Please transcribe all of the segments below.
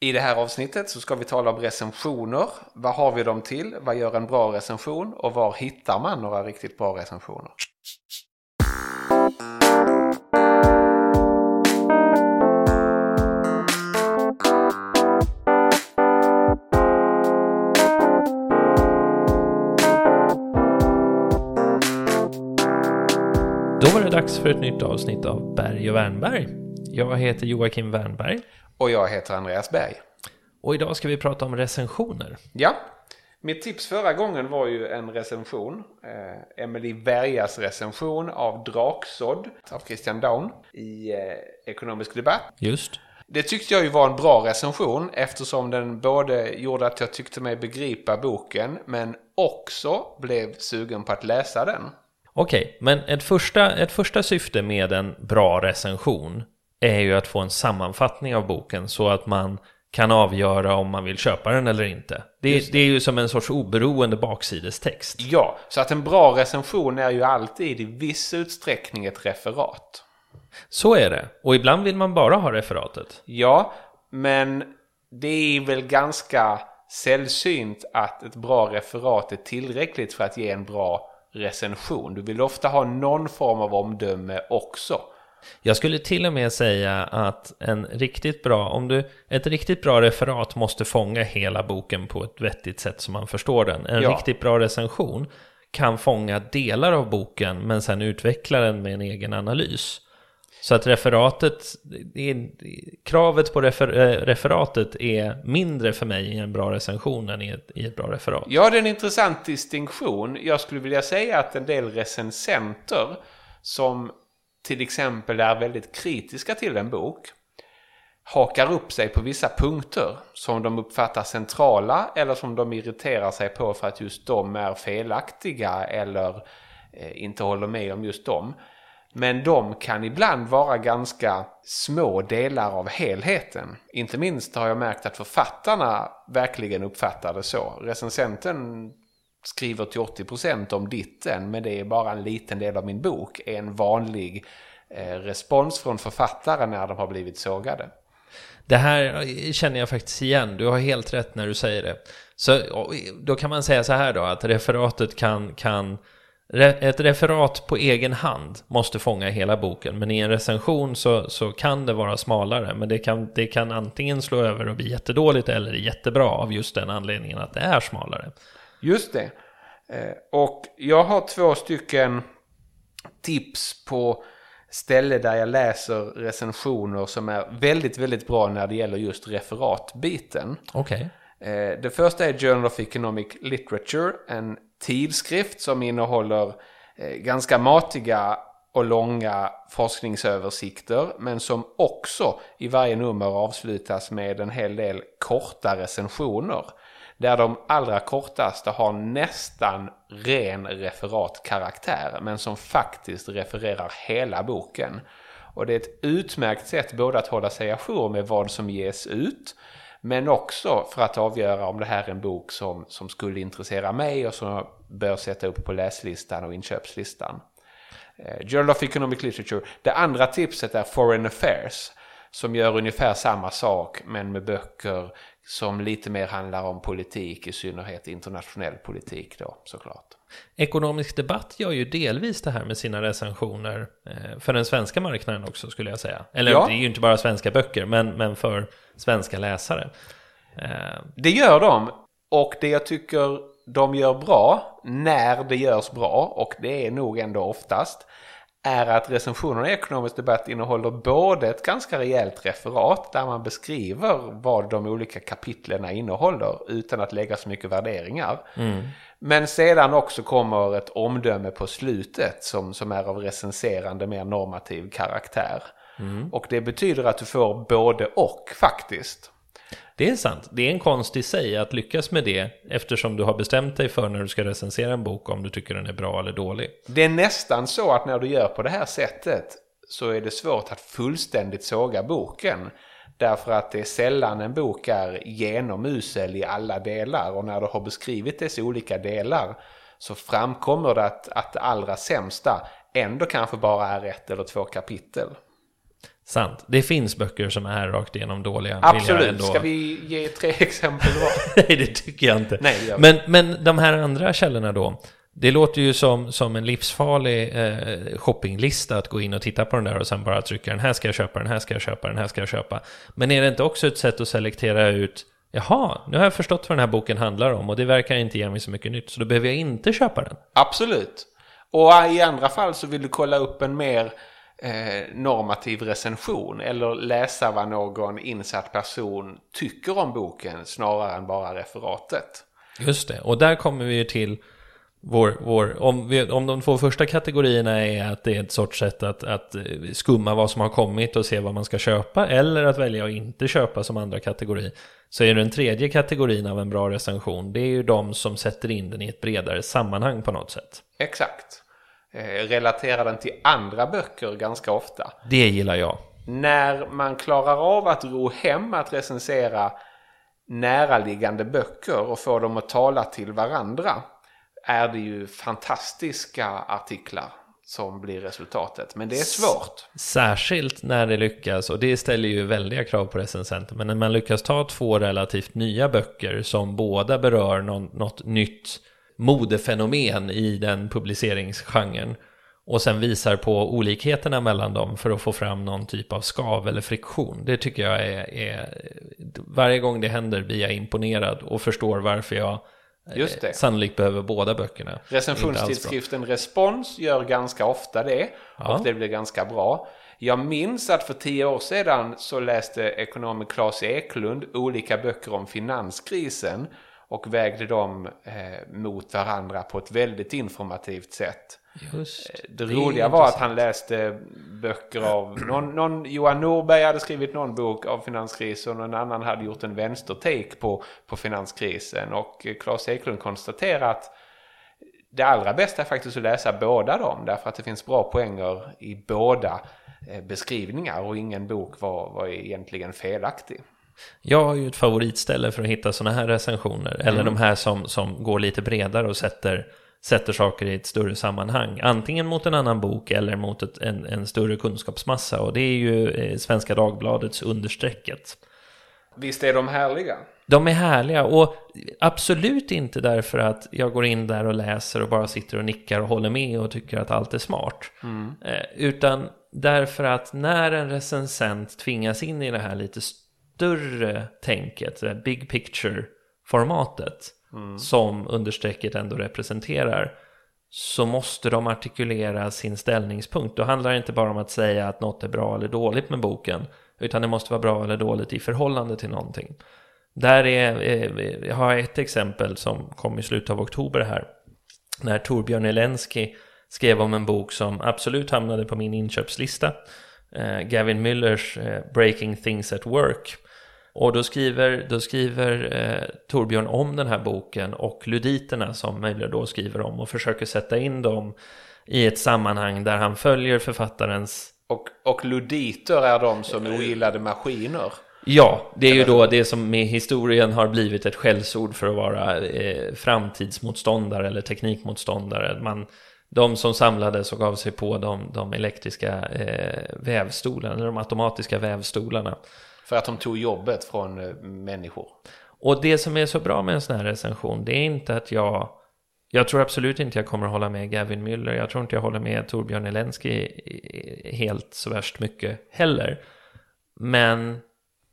I det här avsnittet så ska vi tala om recensioner. Vad har vi dem till? Vad gör en bra recension? Och var hittar man några riktigt bra recensioner? Då var det dags för ett nytt avsnitt av Berg och Wernberg. Jag heter Joakim Wernberg Och jag heter Andreas Berg. och idag ska vi prata om recensioner. Ja, mitt tips förra gången var ju en recension. Eh, Emily Bergas recension av Draksådd av Christian Daun i eh, Ekonomisk Debatt. Just. Det tyckte jag ju var en bra recension eftersom den både gjorde att jag tyckte mig begripa boken men också blev sugen på att läsa den. Okej, men ett första, ett första syfte med en bra recension är ju att få en sammanfattning av boken så att man kan avgöra om man vill köpa den eller inte. Det, det. är ju som en sorts oberoende baksidestext. Ja, så att en bra recension är ju alltid i viss utsträckning ett referat. Så är det. Och ibland vill man bara ha referatet. Ja, men det är väl ganska sällsynt att ett bra referat är tillräckligt för att ge en bra recension. Du vill ofta ha någon form av omdöme också. Jag skulle till och med säga att en riktigt bra, om du, ett riktigt bra referat måste fånga hela boken på ett vettigt sätt så man förstår den. En Ja. riktigt bra recension kan fånga delar av boken men sen utveckla den med en egen analys. Så att referatet, är, kravet på refer, eh, referatet är mindre för mig i en bra recension än i ett, i ett bra referat. Ja, det är en intressant distinktion. Jag skulle vilja säga att en del recensenter som till exempel är väldigt kritiska till en bok hakar upp sig på vissa punkter som de uppfattar centrala eller som de irriterar sig på för att just de är felaktiga eller eh, inte håller med om just dem. Men de kan ibland vara ganska små delar av helheten. Inte minst har jag märkt att författarna verkligen uppfattar det så. Recensenten skriver till 80% om ditten men det är bara en liten del av min bok. är en vanlig eh, respons från författare när de har blivit sågade. Det här känner jag faktiskt igen, du har helt rätt när du säger det. Så då kan man säga så här då, att referatet kan, kan ett referat på egen hand måste fånga hela boken, men i en recension så, så kan det vara smalare, men det kan, det kan antingen slå över och bli jättedåligt eller jättebra av just den anledningen att det är smalare. Just det. Eh, Och jag har två stycken tips på ställe där jag läser recensioner som är väldigt, väldigt bra när det gäller just referatbiten. Okej. Eh, Det första är Journal of Economic Literature, en tidskrift som innehåller eh, ganska matiga och långa forskningsöversikter men som också i varje nummer avslutas med en hel del korta recensioner. Där de allra kortaste har nästan ren referatkaraktär men som faktiskt refererar hela boken. Och det är ett utmärkt sätt både att hålla sig ajour med vad som ges ut men också för att avgöra om det här är en bok som, som skulle intressera mig och som jag bör sätta upp på läslistan och inköpslistan. Eh, Journal of Economic Literature. Det andra tipset är Foreign Affairs som gör ungefär samma sak men med böcker som lite mer handlar om politik, i synnerhet internationell politik då såklart. Ekonomisk debatt gör ju delvis det här med sina recensioner eh, för den svenska marknaden också skulle jag säga. Eller Ja. det är ju inte bara svenska böcker, men, men för svenska läsare. Eh, Det gör de och det jag tycker de gör bra när det görs bra och det är nog ändå oftast är att recensionerna i ekonomisk debatt innehåller både ett ganska rejält referat där man beskriver vad de olika kapitlerna innehåller utan att lägga så mycket värderingar. Men sedan också kommer ett omdöme på slutet som, som är av recenserande mer normativ karaktär. Och det betyder att du får både och faktiskt. Det är sant. Det är en konst i sig att lyckas med det eftersom du har bestämt dig för när du ska recensera en bok om du tycker den är bra eller dålig. Det är nästan så att när du gör på det här sättet så är det svårt att fullständigt såga boken. Därför att det är sällan en bok är genomusel i alla delar och när du har beskrivit dess olika delar så framkommer det att, att det allra sämsta ändå kanske bara är ett eller två kapitel. Sant. Det finns böcker som är rakt igenom dåliga. Absolut. ändå- Ska vi ge tre exempel var? Nej, det tycker jag inte. Nej, jag- men, men de här andra källorna då? Det låter ju som, som en livsfarlig eh, shoppinglista att gå in och titta på den där och sen bara trycka den här ska jag köpa, den här ska jag köpa, den här ska jag köpa. Men är det inte också ett sätt att selektera ut Jaha, nu har jag förstått vad den här boken handlar om och det verkar inte ge mig så mycket nytt så då behöver jag inte köpa den. Absolut. Och i andra fall så vill du kolla upp en mer eh, normativ recension eller läsa vad någon insatt person tycker om boken snarare än bara referatet. Just det, och där kommer vi ju till vår, vår om, vi, om de två första kategorierna är att det är ett sorts sätt att, att eh, skumma vad som har kommit och se vad man ska köpa eller att välja att inte köpa som andra kategori så är den tredje kategorin av en bra recension det är ju de som sätter in den i ett bredare sammanhang på något sätt. Exakt. Eh, relaterar den till andra böcker ganska ofta. Det gillar jag. När man klarar av att ro hem att recensera näraliggande böcker och få dem att tala till varandra är det ju fantastiska artiklar som blir resultatet. Men det är svårt. Särskilt när det lyckas, och det ställer ju väldiga krav på recensenter, men när man lyckas ta två relativt nya böcker som båda berör något nytt modefenomen i den publiceringsgenren och sen visar på olikheterna mellan dem för att få fram någon typ av skav eller friktion. Det tycker jag är, är varje gång det händer blir jag imponerad och förstår varför jag Just det. eh, sannolikt behöver båda böckerna. Recensionstidskriften Respons gör ganska ofta det Ja. och det blir ganska bra. Jag minns att för tio år sedan så läste ekonomen Claes Eklund olika böcker om finanskrisen och vägde dem eh, mot varandra på ett väldigt informativt sätt. Just, Det, är roliga var att han läste böcker av någon, någon, Johan Norberg hade skrivit någon bok av finanskrisen och en annan hade gjort en vänstertake på, på finanskrisen och eh, Claes Eklund konstaterar att det allra bästa är faktiskt att läsa båda dem därför att det finns bra poänger i båda eh, beskrivningar och ingen bok var, var egentligen felaktig. Jag har ju ett favoritställe för att hitta sådana här recensioner. Eller de här som, som går lite bredare och sätter, sätter saker i ett större sammanhang. Antingen mot en annan bok eller mot ett, en, en större kunskapsmassa. Och det är ju eh, Svenska Dagbladets understrecket. Visst är de härliga? De är härliga och absolut inte därför att jag går in där och läser och bara sitter och nickar och håller med och tycker att allt är smart. Eh, utan därför att när en recensent tvingas in i det här lite större tänket, det big picture-formatet som understrecket ändå representerar så måste de artikulera sin ställningspunkt. Då handlar det inte bara om att säga att något är bra eller dåligt med boken utan det måste vara bra eller dåligt i förhållande till någonting. Där är, jag har ett exempel som kom i slutet av oktober här. När Torbjörn Elensky skrev om en bok som absolut hamnade på min inköpslista. Eh, Gavin Müllers eh, Breaking Things at Work. Och då skriver, då skriver eh, Torbjörn om den här boken och luditerna som Möller då skriver om och försöker sätta in dem i ett sammanhang där han följer författarens Och, och luditer är de som ogillade maskiner. Ja, det är ju då det som med historien har blivit ett skällsord för att vara eh, framtidsmotståndare eller teknikmotståndare. Man, de som samlades och gav sig på de, de elektriska eh, vävstolarna, de automatiska vävstolarna. För att de tog jobbet från eh, människor. Och det som är så bra med en sån här recension, det är inte att jag... Jag tror absolut inte jag kommer att hålla med Gavin Müller. Jag tror inte jag håller med Torbjörn Elensky helt så värst mycket heller. Men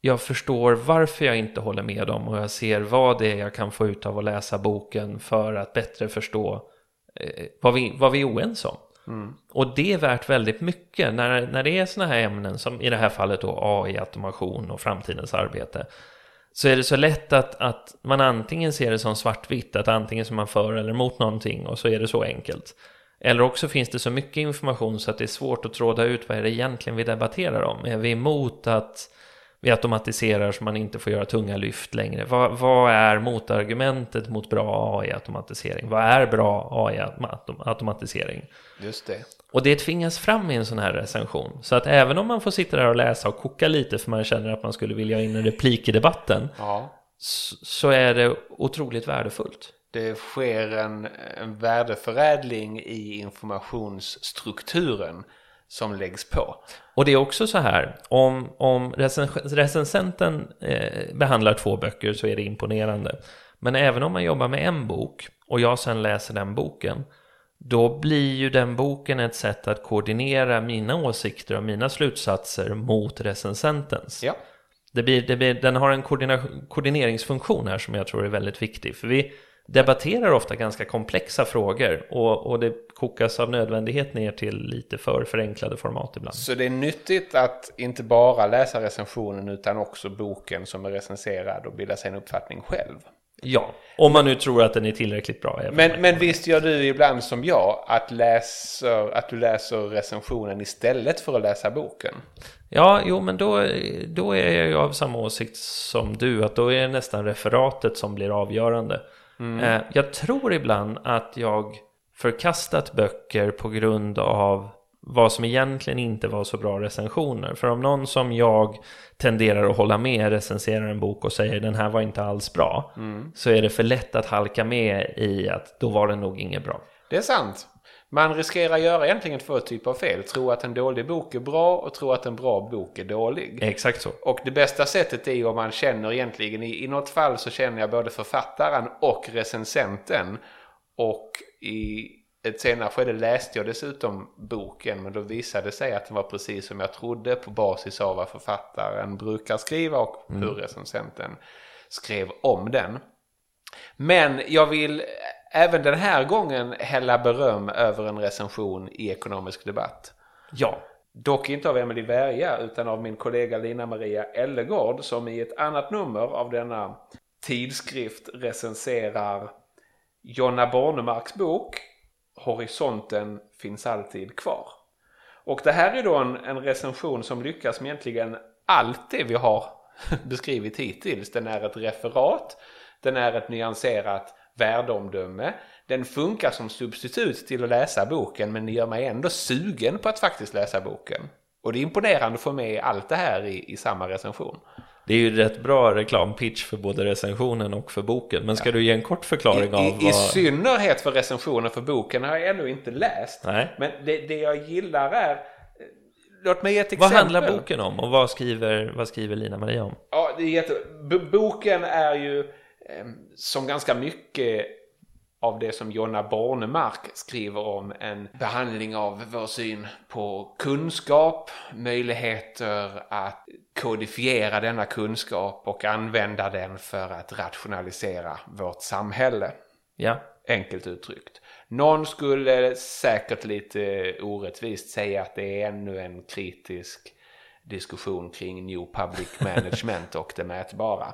jag förstår varför jag inte håller med dem och jag ser vad det är jag kan få ut av att läsa boken för att bättre förstå eh, vad, vi, vad vi är oense om. Mm. Och det är värt väldigt mycket när, när det är sådana här ämnen som i det här fallet då AI, automation och framtidens arbete. Så är det så lätt att, att man antingen ser det som svartvitt, att antingen som man för eller emot någonting och så är det så enkelt. Eller också finns det så mycket information så att det är svårt att tråda ut vad är det egentligen vi debatterar om. Är vi emot att vi automatiserar så man inte får göra tunga lyft längre? Vad, vad är motargumentet mot bra AI-automatisering? Vad är bra AI-automatisering? Just det. Och det tvingas fram i en sån här recension. Så att även om man får sitta där och läsa och koka lite för man känner att man skulle vilja ha in en replik i debatten Ja. så är det otroligt värdefullt. Det sker en, en värdeförädling i informationsstrukturen som läggs på. Och det är också så här, om, om recensenten eh, behandlar två böcker så är det imponerande. Men även om man jobbar med en bok och jag sen läser den boken, då blir ju den boken ett sätt att koordinera mina åsikter och mina slutsatser mot recensentens. Ja. Det blir, det blir, den har en koordineringsfunktion här som jag tror är väldigt viktig. För vi debatterar ofta ganska komplexa frågor och, och det kokas av nödvändighet ner till lite för förenklade format ibland. Så det är nyttigt att inte bara läsa recensionen utan också boken som är recenserad och bilda sig en uppfattning själv. Ja, om man nu tror att den är tillräckligt bra. Men, men visst gör du ibland som jag, att, läser, att du läser recensionen istället för att läsa boken? Ja, jo, men då, då är jag ju av samma åsikt som du, att då är det nästan referatet som blir avgörande. Mm. Eh, jag tror ibland att jag förkastat böcker på grund av vad som egentligen inte var så bra recensioner. För om någon som jag tenderar att hålla med recenserar en bok och säger den här var inte alls bra. Mm. Så är det för lätt att halka med i att då var den nog inget bra. Det är sant. Man riskerar göra egentligen två typer av fel. Tro att en dålig bok är bra och tro att en bra bok är dålig. Exakt så. Och det bästa sättet är ju om man känner egentligen, i, i något fall så känner jag både författaren och recensenten. Och i ett senare skede läste jag dessutom boken men då visade det sig att den var precis som jag trodde på basis av vad författaren brukar skriva och hur mm. recensenten skrev om den. Men jag vill även den här gången hälla beröm över en recension i ekonomisk debatt. Ja. Dock inte av Emelie Berga utan av min kollega Lina Maria Ellegård som i ett annat nummer av denna tidskrift recenserar Jonna Bornemarks bok Horisonten finns alltid kvar. Och det här är då en, en recension som lyckas med egentligen allt det vi har beskrivit hittills. Den är ett referat, den är ett nyanserat värdeomdöme. Den funkar som substitut till att läsa boken men gör mig ändå sugen på att faktiskt läsa boken. Och det är imponerande att få med allt det här i, i samma recension. Det är ju rätt bra reklampitch för både recensionen och för boken. Men ska ja. du ge en kort förklaring I, av i, vad... I synnerhet för recensionen för boken har jag ännu inte läst. Nej. Men det, det jag gillar är... Låt mig ge ett exempel. Vad handlar boken om och vad skriver, vad skriver Lina Maria om? Ja, det är jätte... Boken är ju som ganska mycket av det som Jonna Bornemark skriver om en behandling av vår syn på kunskap, möjligheter att kodifiera denna kunskap och använda den för att rationalisera vårt samhälle. Ja. Enkelt uttryckt. Någon skulle säkert lite orättvist säga att det är ännu en kritisk diskussion kring New Public Management och det mätbara.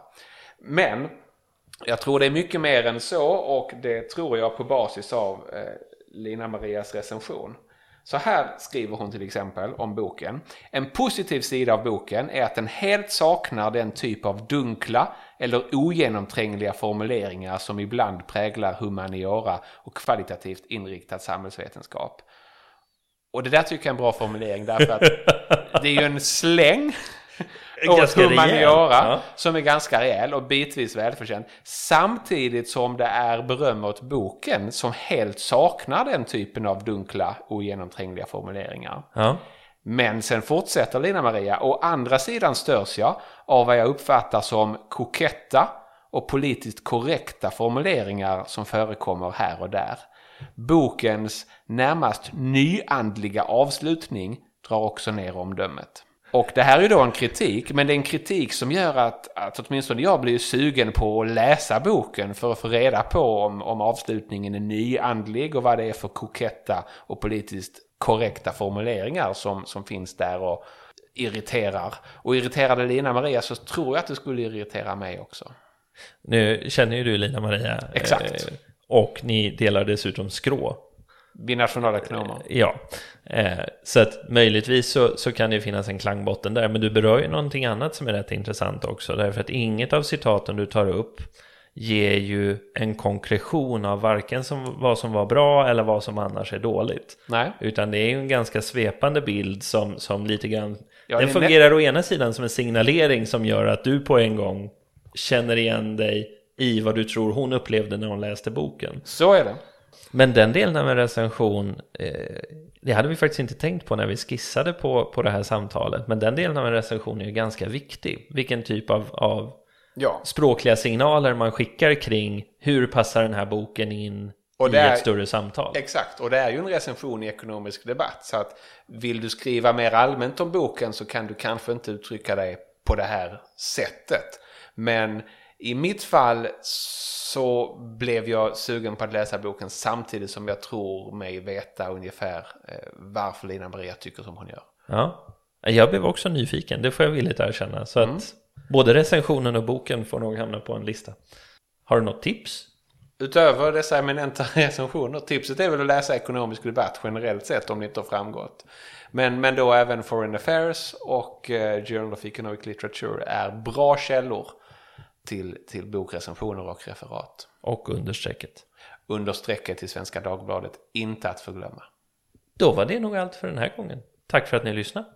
Men jag tror det är mycket mer än så och det tror jag på basis av eh, Lina Marias recension. Så här skriver hon till exempel om boken. En positiv sida av boken är att den helt saknar den typ av dunkla eller ogenomträngliga formuleringar som ibland präglar humaniora och kvalitativt inriktad samhällsvetenskap. Och det där tycker jag är en bra formulering därför att det är ju en släng åt humaniora ja. som är ganska rejäl och bitvis välförtjänt. Samtidigt som det är beröm åt boken som helt saknar den typen av dunkla ogenomträngliga formuleringar. Ja. Men sen fortsätter Lina Maria. Å andra sidan störs jag av vad jag uppfattar som koketta och politiskt korrekta formuleringar som förekommer här och där. Bokens närmast nyandliga avslutning drar också ner omdömet. Och det här är ju då en kritik, men det är en kritik som gör att, att åtminstone jag blir sugen på att läsa boken för att få reda på om, om avslutningen är nyandlig och vad det är för koketta och politiskt korrekta formuleringar som, som finns där och irriterar. Och irriterade Lina Maria så tror jag att det skulle irritera mig också. Nu känner ju du Lina Maria. Exakt. Eh, och ni delar dessutom skrå Binationalekonomer. Ja, eh, så att möjligtvis så, så kan det finnas en klangbotten där. Men du berör ju någonting annat som är rätt intressant också. Därför att inget av citaten du tar upp ger ju en konkretion av varken som, vad som var bra eller vad som annars är dåligt. Nej. Utan det är ju en ganska svepande bild som, som lite grann... Ja, den fungerar å ena sidan som en signalering som gör att du på en gång känner igen dig i vad du tror hon upplevde när hon läste boken. Så är det. Men den delen av en recension, eh, det hade vi faktiskt inte tänkt på när vi skissade på, på det här samtalet. Men den delen av en recension är ju ganska viktig. Vilken typ av, av Ja, språkliga signaler man skickar kring hur passar den här boken in Och i är- ett större samtal. exakt. Och det är ju en recension i ekonomisk debatt. Så att vill du skriva mer allmänt om boken så kan du kanske inte uttrycka dig på det här sättet. Men i mitt fall så blev jag sugen på att läsa boken samtidigt som jag tror mig veta ungefär eh, varför Lina Maria tycker som hon gör. Ja, jag blev också nyfiken, det får jag villigt erkänna. Så att både recensionen och boken får nog hamna på en lista. Har du något tips? Utöver dessa eminenta recensioner, tipset är väl att läsa ekonomisk debatt generellt sett om det inte har framgått. Men, men då även Foreign Affairs och eh, Journal of Economic Literature är bra källor till, till bokrecensioner och referat. Och understrecket. Under strecket till Svenska Dagbladet, inte att förglömma. Då var det nog allt för den här gången. Tack för att ni lyssnade.